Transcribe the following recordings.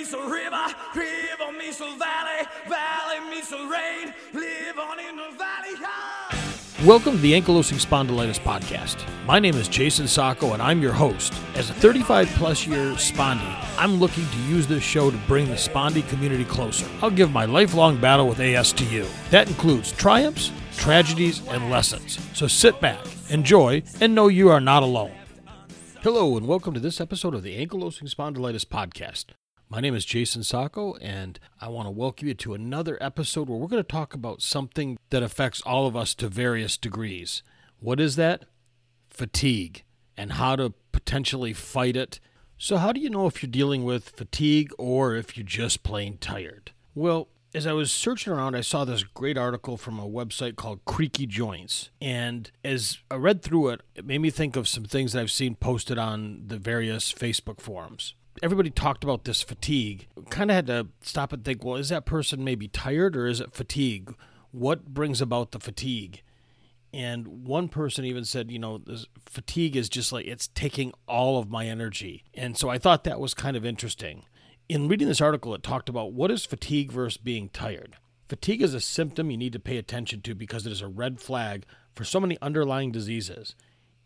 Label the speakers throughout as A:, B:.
A: a river, river a valley, valley a rain. Live on in the valley.
B: Welcome to the Ankylosing Spondylitis Podcast. My name is Jayson Sacco, and I'm your host. As a 35 plus year spondy, I'm looking to use this show to bring the spondy community closer. I'll give my lifelong battle with AS to you. That includes triumphs, tragedies, and lessons. So sit back, enjoy, and know you are not alone. Hello, and welcome to this episode of the Ankylosing Spondylitis Podcast. My name is Jayson Sacco, and I want to welcome you to another episode where we're going to talk about something that affects all of us to various degrees. What is that? Fatigue, and how to potentially fight it. So, how do you know if you're dealing with fatigue or if you're just plain tired? Well, as I was searching around, I saw this great article from a website called Creaky Joints. And as I read through it, it made me think of some things that I've seen posted on the various Facebook forums. Everybody talked about this fatigue. Kind of had to stop and think well, is that person maybe tired or is it fatigue? What brings about the fatigue? And one person even said, you know, fatigue is just like it's taking all of my energy. And so I thought that was kind of interesting in reading this article, it talked about what is fatigue versus being tired. Fatigue is a symptom you need to pay attention to because it is a red flag for so many underlying diseases.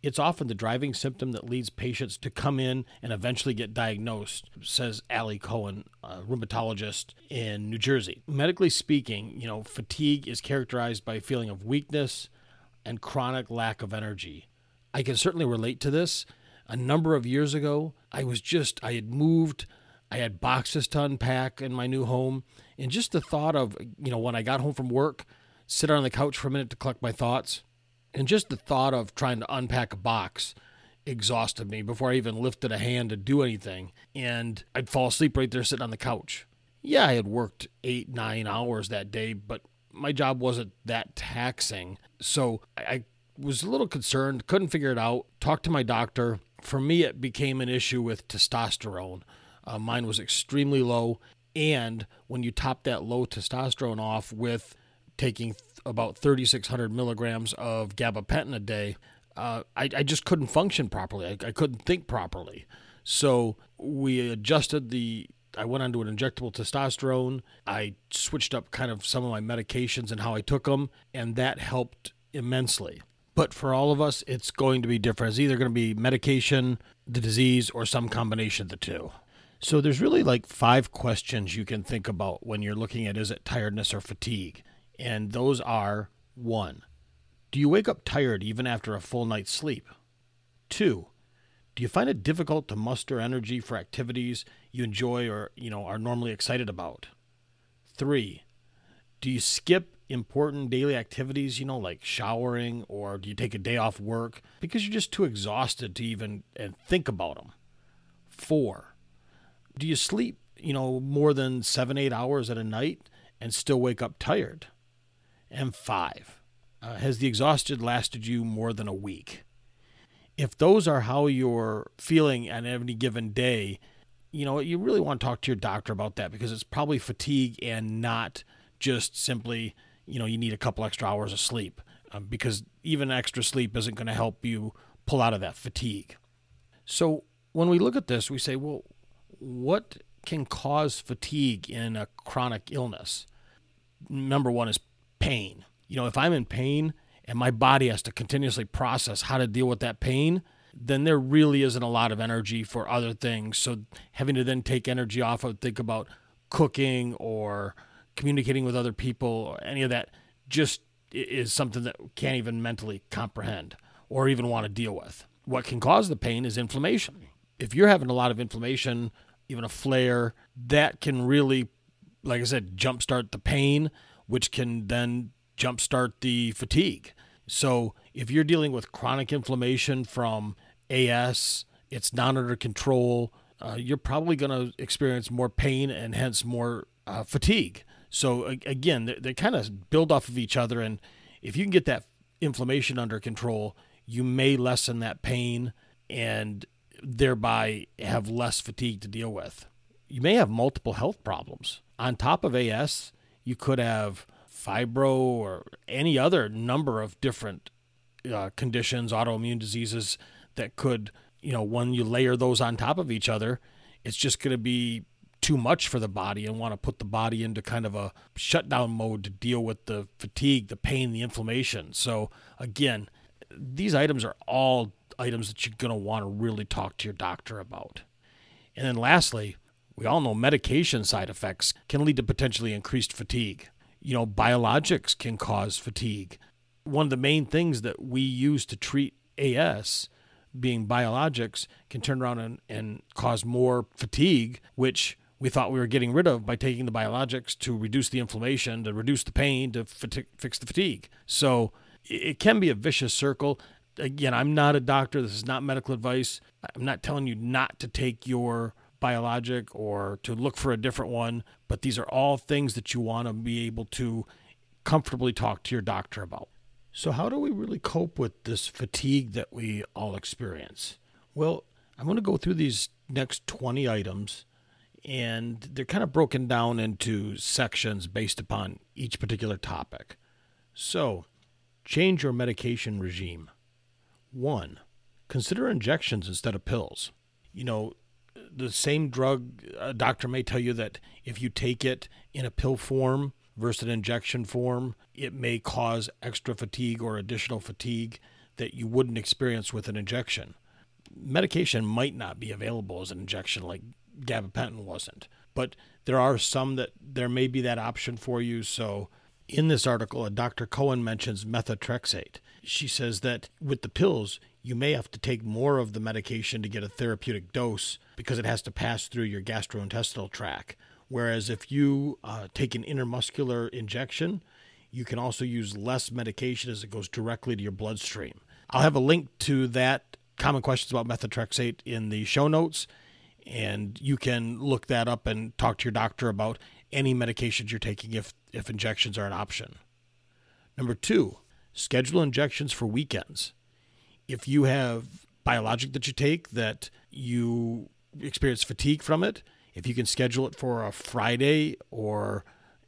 B: It's often the driving symptom that leads patients to come in and eventually get diagnosed, says Ali Cohen, a rheumatologist in New Jersey. Medically speaking, you know, fatigue is characterized by a feeling of weakness and chronic lack of energy. I can certainly relate to this. A number of years ago, I was just, I had moved I had boxes to unpack in my new home. And just the thought of, you know, when I got home from work, sit on the couch for a minute to collect my thoughts, and just the thought of trying to unpack a box exhausted me before I even lifted a hand to do anything. And I'd fall asleep right there sitting on the couch. Yeah, I had worked eight, nine hours that day, but my job wasn't that taxing. So I was a little concerned, couldn't figure it out, talked to my doctor. For me, it became an issue with testosterone. Uh, mine was extremely low. And when you top that low testosterone off with taking about 3,600 milligrams of gabapentin a day, uh, I, I, just couldn't function properly. I, I couldn't think properly. So we adjusted the I went onto an injectable testosterone. I switched up kind of some of my medications and how I took them, and that helped immensely. But for all of us, it's going to be different. It's either going to be medication, the disease, or some combination of the two. So there's really like five questions you can think about when you're looking at is it tiredness or fatigue? And those are one, do you wake up tired even after a full night's sleep? Two, do you find it difficult to muster energy for activities you enjoy or, you know, are normally excited about? Three, do you skip important daily activities, you know, like showering, or do you take a day off work because you're just too exhausted to even and think about them? Four, do you sleep, you know, more than seven, eight hours at a night and still wake up tired? And five, uh, has the exhaustion lasted you more than a week? If those are how you're feeling at any given day, you know, you really want to talk to your doctor about that because it's probably fatigue and not just simply, you know, you need a couple extra hours of sleep um, because even extra sleep isn't going to help you pull out of that fatigue. So when we look at this, we say, well, what can cause fatigue in a chronic illness? Number one is pain. You know, if I'm in pain and my body has to continuously process how to deal with that pain, then there really isn't a lot of energy for other things. So having to then take energy off of think about cooking or communicating with other people or any of that just is something that can't even mentally comprehend or even want to deal with. What can cause the pain is inflammation. If you're having a lot of inflammation even a flare, that can really, like I said, jumpstart the pain, which can then jumpstart the fatigue. So if you're dealing with chronic inflammation from AS, it's not under control, uh, you're probably going to experience more pain and hence more uh, fatigue. So again, they, they kind of build off of each other, and if you can get that inflammation under control, you may lessen that pain and thereby have less fatigue to deal with. You may have multiple health problems. On top of AS, you could have fibro or any other number of different uh, conditions, autoimmune diseases that could, you know, when you layer those on top of each other, it's just going to be too much for the body and want to put the body into kind of a shutdown mode to deal with the fatigue, the pain, the inflammation. So, again, these items are all items that you're going to want to really talk to your doctor about. And then, lastly, we all know medication side effects can lead to potentially increased fatigue. You know, biologics can cause fatigue. One of the main things that we use to treat AS, being biologics, can turn around and, and cause more fatigue, which we thought we were getting rid of by taking the biologics to reduce the inflammation, to reduce the pain, to fati- fix the fatigue. So it can be a vicious circle. Again, I'm not a doctor. This is not medical advice. I'm not telling you not to take your biologic or to look for a different one, but these are all things that you want to be able to comfortably talk to your doctor about. So, how do we really cope with this fatigue that we all experience? Well, I'm going to go through these next 20 items, and they're kind of broken down into sections based upon each particular topic. So, change your medication regime. One, consider injections instead of pills. You know, the same drug, a doctor may tell you that if you take it in a pill form versus an injection form, it may cause extra fatigue or additional fatigue that you wouldn't experience with an injection. Medication might not be available as an injection like gabapentin wasn't, but there are some that there may be that option for you. So, in this article, a Dr. Cohen mentions methotrexate. She says that with the pills, you may have to take more of the medication to get a therapeutic dose because it has to pass through your gastrointestinal tract. Whereas if you uh, take an intermuscular injection, you can also use less medication as it goes directly to your bloodstream. I'll have a link to that common questions about methotrexate in the show notes, and you can look that up and talk to your doctor about any medications you're taking if, if injections are an option. Number two, schedule injections for weekends. If you have biologic that you take that you experience fatigue from it, if you can schedule it for a Friday or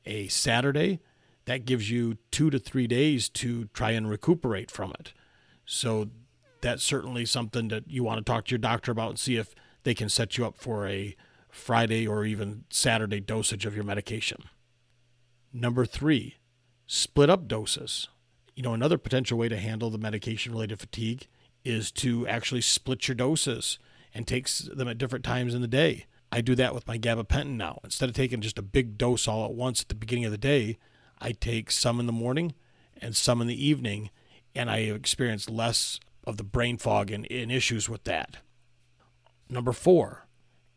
B: a Saturday, that gives you two to three days to try and recuperate from it. So that's certainly something that you want to talk to your doctor about and see if they can set you up for a Friday or even Saturday dosage of your medication. Number three, split up doses. You know, another potential way to handle the medication related fatigue is to actually split your doses and take them at different times in the day. I do that with my gabapentin now. Instead of taking just a big dose all at once at the beginning of the day, I take some in the morning and some in the evening, and I experience less of the brain fog and, and issues with that. Number four,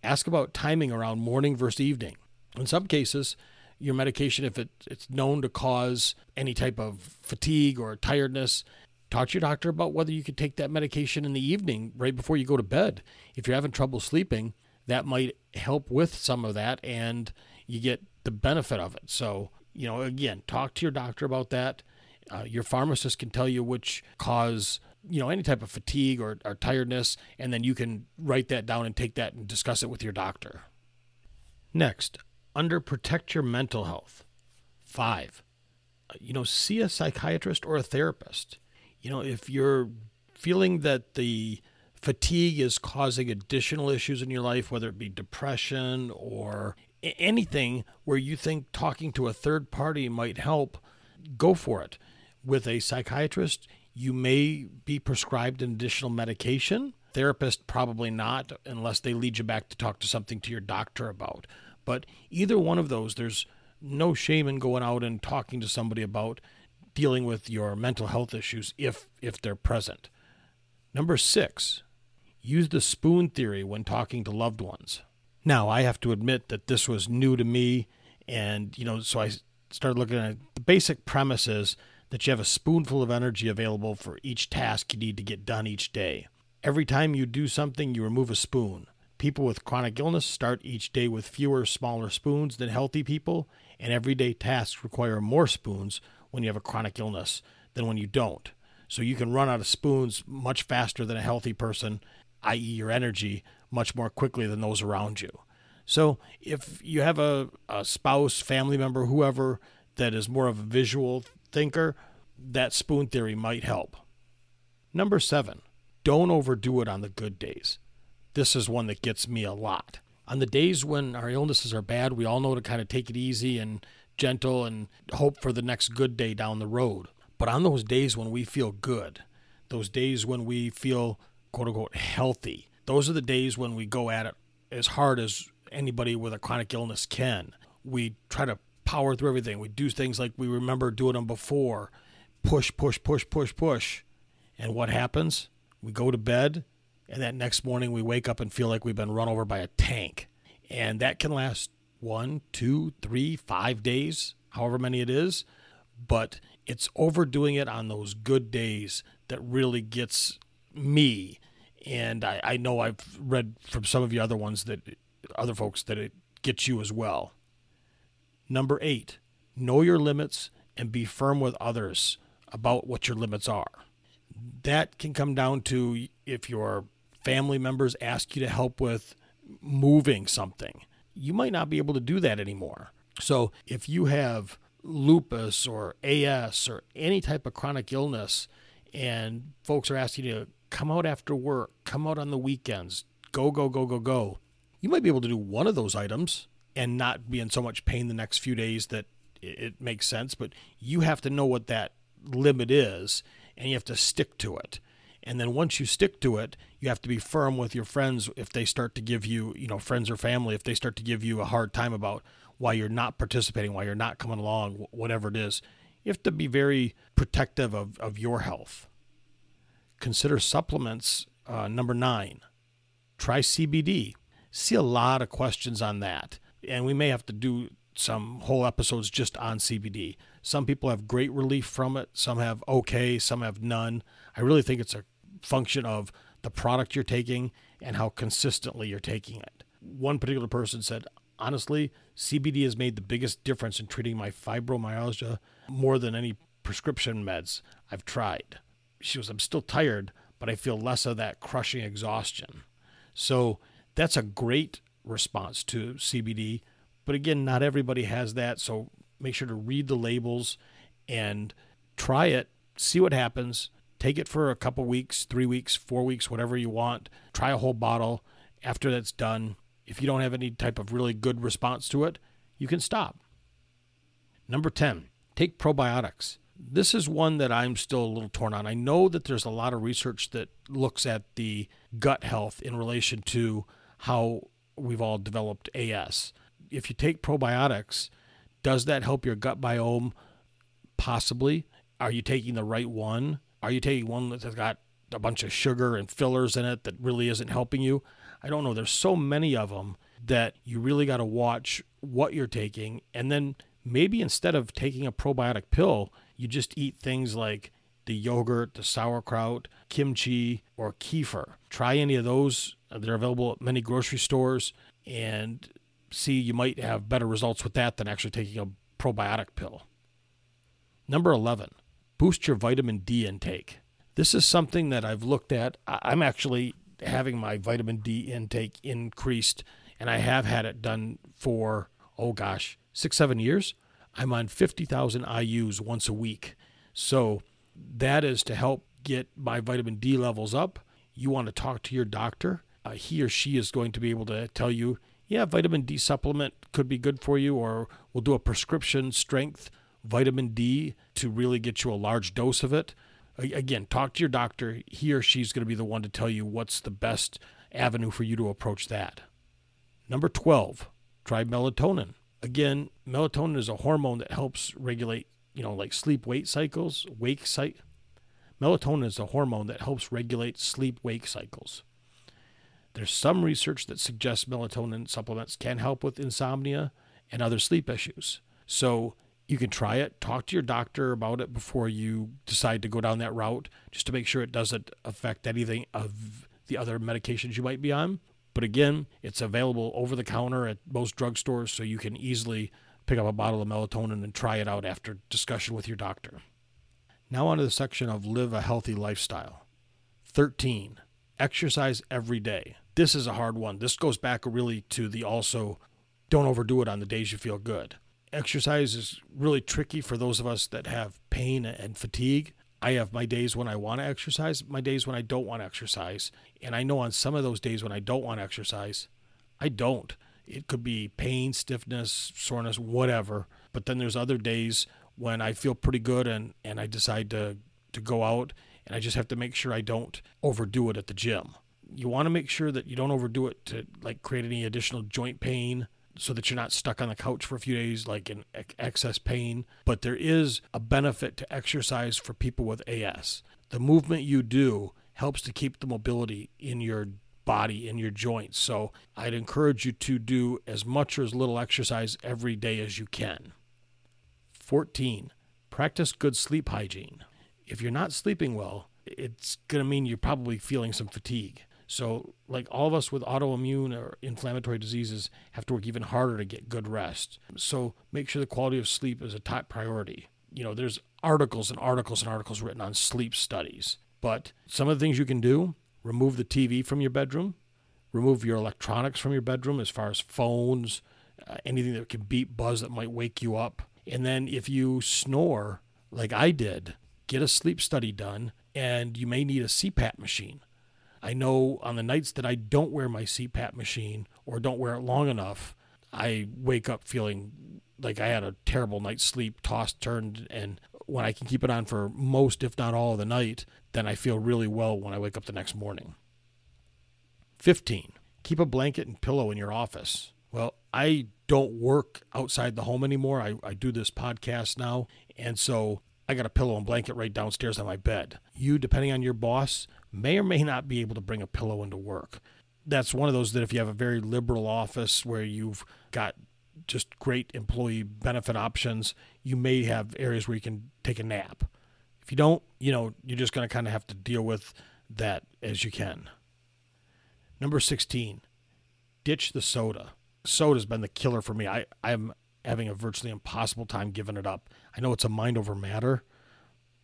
B: ask about timing around morning versus evening. In some cases, your medication, if it, it's known to cause any type of fatigue or tiredness, talk to your doctor about whether you could take that medication in the evening right before you go to bed. If you're having trouble sleeping, that might help with some of that and you get the benefit of it. So, you know, again, talk to your doctor about that. Uh, your pharmacist can tell you which cause, you know, any type of fatigue or, or tiredness, and then you can write that down and take that and discuss it with your doctor. Next, under protect your mental health. Five, you know, see a psychiatrist or a therapist. You know, if you're feeling that the fatigue is causing additional issues in your life, whether it be depression or anything where you think talking to a third party might help, go for it. With a psychiatrist, you may be prescribed an additional medication. Therapist, probably not, unless they lead you back to talk to something to your doctor about. But either one of those, there's no shame in going out and talking to somebody about dealing with your mental health issues if if they're present. Number 6, use the spoon theory when talking to loved ones. Now, I have to admit that this was new to me and you know, so I started looking at the basic premise is that you have a spoonful of energy available for each task you need to get done each day. Every time you do something, you remove a spoon. People with chronic illness start each day with fewer, smaller spoons than healthy people, and everyday tasks require more spoons when you have a chronic illness than when you don't. So you can run out of spoons much faster than a healthy person, i.e., your energy, much more quickly than those around you. So if you have a, a spouse, family member, whoever that is more of a visual thinker, that spoon theory might help. Number seven, don't overdo it on the good days. This is one that gets me a lot. On the days when our illnesses are bad, we all know to kind of take it easy and gentle and hope for the next good day down the road. But on those days when we feel good, those days when we feel quote unquote healthy, those are the days when we go at it as hard as anybody with a chronic illness can. We try to power through everything. We do things like we remember doing them before push, push, push, push, push. And what happens? We go to bed, and that next morning we wake up and feel like we've been run over by a tank. And that can last one, two, three, five days, however many it is. But it's overdoing it on those good days that really gets me. And I, I know I've read from some of the other ones that other folks that it gets you as well. Number eight, know your limits and be firm with others about what your limits are. That can come down to if your family members ask you to help with moving something, you might not be able to do that anymore. So if you have lupus or AS or any type of chronic illness, and folks are asking you to come out after work, come out on the weekends, go, go, go, go, go, you might be able to do one of those items and not be in so much pain the next few days that it makes sense. But you have to know what that limit is and you have to stick to it. And then once you stick to it, you have to be firm with your friends if they start to give you, you know, friends or family, if they start to give you a hard time about why you're not participating, why you're not coming along, whatever it is. You have to be very protective of, of your health. Consider supplements. Uh, number nine, try CBD. See a lot of questions on that. And we may have to do some whole episodes just on CBD. Some people have great relief from it, some have okay, some have none. I really think it's a function of the product you're taking and how consistently you're taking it. One particular person said, honestly, CBD has made the biggest difference in treating my fibromyalgia more than any prescription meds I've tried. She was, I'm still tired, but I feel less of that crushing exhaustion. So that's a great response to CBD. But again, not everybody has that. So make sure to read the labels and try it, see what happens. Take it for a couple weeks, three weeks, four weeks, whatever you want. Try a whole bottle. After that's done, if you don't have any type of really good response to it, you can stop. Number 10, take probiotics. This is one that I'm still a little torn on. I know that there's a lot of research that looks at the gut health in relation to how we've all developed AS if you take probiotics, does that help your gut biome? Possibly. Are you taking the right one? Are you taking one that's got a bunch of sugar and fillers in it that really isn't helping you? I don't know. There's so many of them that you really got to watch what you're taking. And then maybe instead of taking a probiotic pill, you just eat things like the yogurt, the sauerkraut, kimchi, or kefir. Try any of those. They're available at many grocery stores. And see you might have better results with that than actually taking a probiotic pill. Number 11, boost your vitamin D intake. This is something that I've looked at. I'm actually having my vitamin D intake increased, and I have had it done for, oh gosh, six, seven years. I'm on 50,000 IUs once a week. So that is to help get my vitamin D levels up. You want to talk to your doctor. Uh, he or she is going to be able to tell you yeah, vitamin D supplement could be good for you, or we'll do a prescription strength vitamin D to really get you a large dose of it. Again, talk to your doctor. He or she's going to be the one to tell you what's the best avenue for you to approach that. Number 12, try melatonin. Again, melatonin is a hormone that helps regulate, you know, like sleep wake cycles, wake site. Melatonin is a hormone that helps regulate sleep wake cycles. There's some research that suggests melatonin supplements can help with insomnia and other sleep issues. So you can try it, talk to your doctor about it before you decide to go down that route, just to make sure it doesn't affect anything of the other medications you might be on. But again, it's available over the counter at most drugstores, so you can easily pick up a bottle of melatonin and try it out after discussion with your doctor. Now, on to the section of live a healthy lifestyle. 13 exercise every day. This is a hard one. This goes back really to the also don't overdo it on the days you feel good. Exercise is really tricky for those of us that have pain and fatigue. I have my days when I want to exercise, my days when I don't want to exercise. And I know on some of those days when I don't want to exercise, I don't. It could be pain, stiffness, soreness, whatever. But then there's other days when I feel pretty good and, and I decide to, to go out and I just have to make sure I don't overdo it at the gym. You want to make sure that you don't overdo it to like create any additional joint pain so that you're not stuck on the couch for a few days like in excess pain. But there is a benefit to exercise for people with AS. The movement you do helps to keep the mobility in your body, in your joints. So I'd encourage you to do as much or as little exercise every day as you can. 14. Practice good sleep hygiene. If you're not sleeping well, it's going to mean you're probably feeling some fatigue. So, like all of us with autoimmune or inflammatory diseases have to work even harder to get good rest. So, make sure the quality of sleep is a top priority. You know, there's articles and articles and articles written on sleep studies. But some of the things you can do remove the TV from your bedroom, remove your electronics from your bedroom as far as phones, uh, anything that can beep, buzz that might wake you up. And then if you snore, like I did, get a sleep study done, and you may need a CPAP machine. I know on the nights that I don't wear my CPAP machine or don't wear it long enough, I wake up feeling like I had a terrible night's sleep, tossed, turned, and when I can keep it on for most, if not all, of the night, then I feel really well when I wake up the next morning. 15. Keep a blanket and pillow in your office. Well, I don't work outside the home anymore. I, I do this podcast now. And so I got a pillow and blanket right downstairs on my bed. You, depending on your boss, may or may not be able to bring a pillow into work. That's one of those that if you have a very liberal office where you've got just great employee benefit options, you may have areas where you can take a nap. If you don't, you know, you're just going to kind of have to deal with that as you can. Number 16, ditch the soda. Soda's been the killer for me. I, I'm having a virtually impossible time giving it up. I know it's a mind over matter,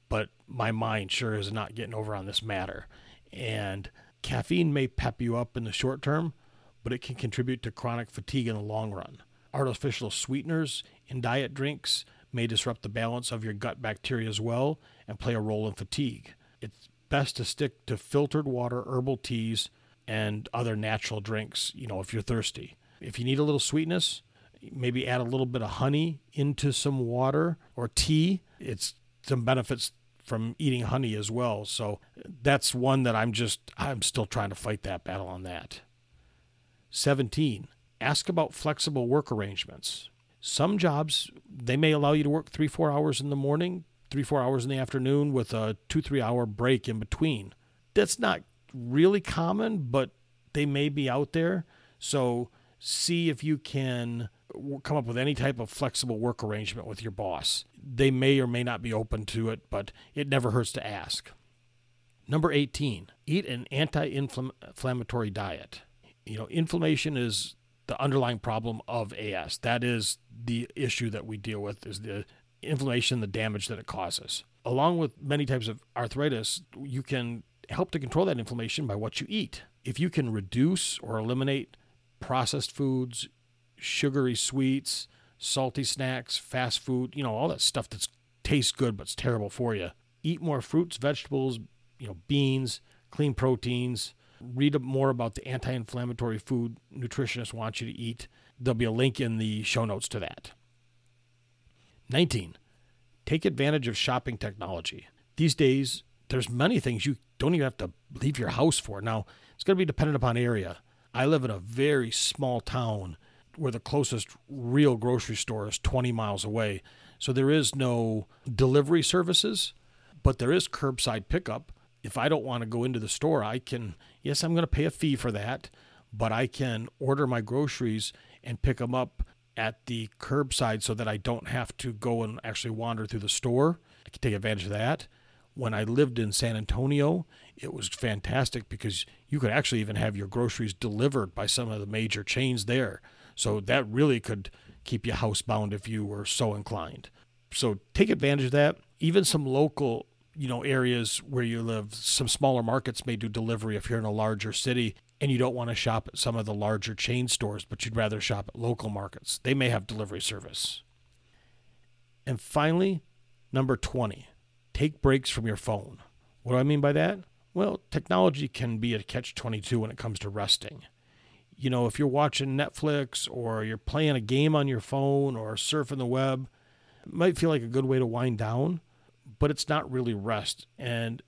B: but my mind sure is not getting over on this matter. And caffeine may pep you up in the short term, but it can contribute to chronic fatigue in the long run. Artificial sweeteners in diet drinks may disrupt the balance of your gut bacteria as well and play a role in fatigue. It's best to stick to filtered water, herbal teas, and other natural drinks, you know, if you're thirsty. If you need a little sweetness, maybe add a little bit of honey into some water or tea. It's some benefits from eating honey as well. So that's one that I'm just, I'm still trying to fight that battle on that. 17. Ask about flexible work arrangements. Some jobs, they may allow you to work three, four hours in the morning, three, four hours in the afternoon with a two, three hour break in between. That's not really common, but they may be out there. So see if you can come up with any type of flexible work arrangement with your boss. They may or may not be open to it, but it never hurts to ask. Number 18, eat an anti inflammatory diet. You know, inflammation is the underlying problem of AS. That is the issue that we deal with is the inflammation, the damage that it causes. Along with many types of arthritis, you can help to control that inflammation by what you eat. If you can reduce or eliminate processed foods, sugary sweets, salty snacks, fast food, you know, all that stuff that tastes good but's terrible for you. Eat more fruits, vegetables, you know, beans, clean proteins. Read more about the anti inflammatory food nutritionists want you to eat. There'll be a link in the show notes to that. 19. Take advantage of shopping technology. These days, there's many things you don't even have to leave your house for. Now, it's going to be dependent upon area. I live in a very small town where the closest real grocery store is 20 miles away. So there is no delivery services, but there is curbside pickup. If I don't want to go into the store, I can, yes, I'm going to pay a fee for that, but I can order my groceries and pick them up at the curbside so that I don't have to go and actually wander through the store. I can take advantage of that. When I lived in San Antonio, it was fantastic because you could actually even have your groceries delivered by some of the major chains there. So that really could keep you housebound if you were so inclined. So take advantage of that. Even some local, you know, areas where you live, some smaller markets may do delivery if you're in a larger city and you don't want to shop at some of the larger chain stores, but you'd rather shop at local markets. They may have delivery service. And finally, number 20, take breaks from your phone. What do I mean by that? Well, technology can be a catch 22 when it comes to resting you know, if you're watching Netflix or you're playing a game on your phone or surfing the web, it might feel like a good way to wind down, but it's not really rest. And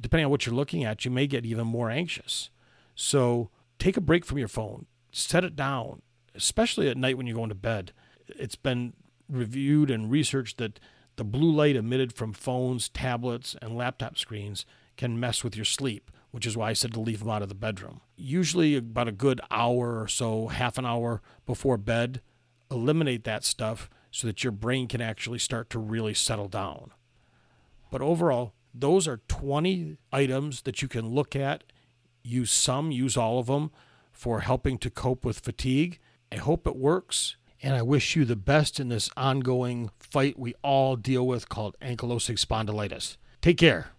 B: depending on what you're looking at, you may get even more anxious. So take a break from your phone, set it down, especially at night when you're going to bed. It's been reviewed and researched that the blue light emitted from phones, tablets, and laptop screens can mess with your sleep, which is why I said to leave them out of the bedroom. Usually, about a good hour or so, half an hour before bed, eliminate that stuff so that your brain can actually start to really settle down. But overall, those are 20 items that you can look at, use some, use all of them for helping to cope with fatigue. I hope it works, and I wish you the best in this ongoing fight we all deal with called ankylosing spondylitis. Take care.